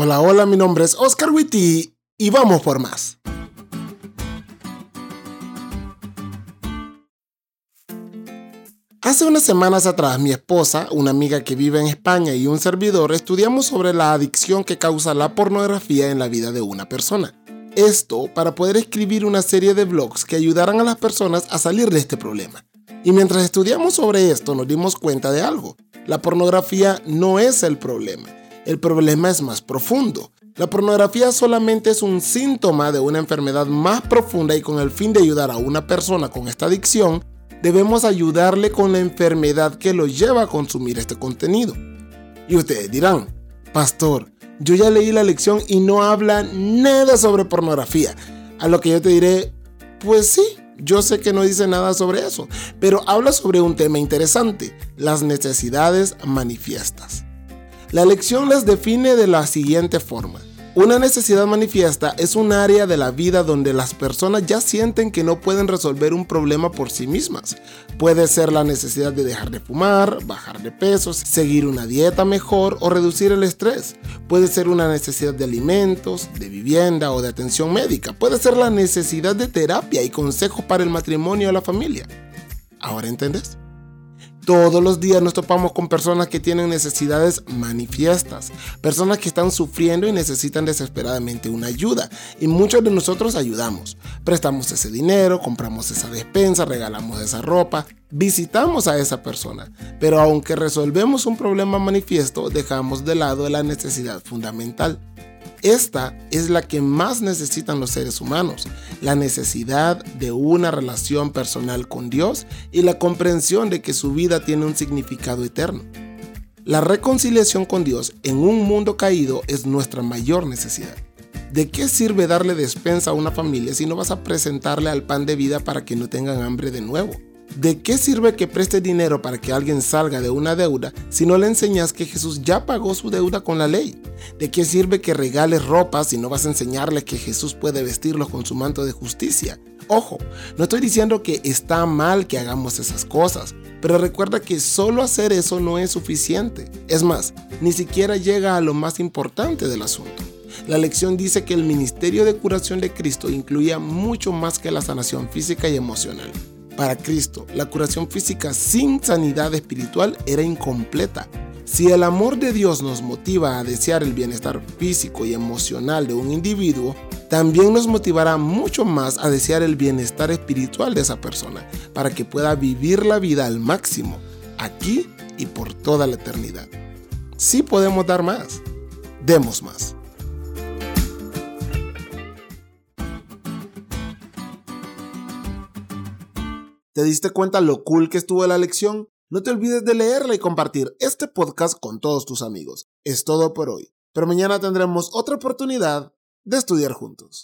Hola, hola, mi nombre es Oscar Witty y vamos por más. Hace unas semanas atrás, mi esposa, una amiga que vive en España y un servidor estudiamos sobre la adicción que causa la pornografía en la vida de una persona. Esto para poder escribir una serie de blogs que ayudaran a las personas a salir de este problema. Y mientras estudiamos sobre esto nos dimos cuenta de algo. La pornografía no es el problema. El problema es más profundo. La pornografía solamente es un síntoma de una enfermedad más profunda y con el fin de ayudar a una persona con esta adicción, debemos ayudarle con la enfermedad que lo lleva a consumir este contenido. Y ustedes dirán, pastor, yo ya leí la lección y no habla nada sobre pornografía. A lo que yo te diré, pues sí, yo sé que no dice nada sobre eso, pero habla sobre un tema interesante, las necesidades manifiestas. La lección las define de la siguiente forma. Una necesidad manifiesta es un área de la vida donde las personas ya sienten que no pueden resolver un problema por sí mismas. Puede ser la necesidad de dejar de fumar, bajar de peso, seguir una dieta mejor o reducir el estrés. Puede ser una necesidad de alimentos, de vivienda o de atención médica. Puede ser la necesidad de terapia y consejos para el matrimonio o la familia. ¿Ahora entendés? Todos los días nos topamos con personas que tienen necesidades manifiestas, personas que están sufriendo y necesitan desesperadamente una ayuda. Y muchos de nosotros ayudamos. Prestamos ese dinero, compramos esa despensa, regalamos esa ropa, visitamos a esa persona. Pero aunque resolvemos un problema manifiesto, dejamos de lado la necesidad fundamental. Esta es la que más necesitan los seres humanos, la necesidad de una relación personal con Dios y la comprensión de que su vida tiene un significado eterno. La reconciliación con Dios en un mundo caído es nuestra mayor necesidad. ¿De qué sirve darle despensa a una familia si no vas a presentarle al pan de vida para que no tengan hambre de nuevo? ¿De qué sirve que preste dinero para que alguien salga de una deuda si no le enseñas que Jesús ya pagó su deuda con la ley? ¿De qué sirve que regales ropa si no vas a enseñarle que Jesús puede vestirlos con su manto de justicia? Ojo, no estoy diciendo que está mal que hagamos esas cosas, pero recuerda que solo hacer eso no es suficiente. Es más, ni siquiera llega a lo más importante del asunto. La lección dice que el ministerio de curación de Cristo incluía mucho más que la sanación física y emocional. Para Cristo, la curación física sin sanidad espiritual era incompleta. Si el amor de Dios nos motiva a desear el bienestar físico y emocional de un individuo, también nos motivará mucho más a desear el bienestar espiritual de esa persona, para que pueda vivir la vida al máximo, aquí y por toda la eternidad. Sí podemos dar más, demos más. ¿Te diste cuenta lo cool que estuvo la lección? No te olvides de leerla y compartir este podcast con todos tus amigos. Es todo por hoy, pero mañana tendremos otra oportunidad de estudiar juntos.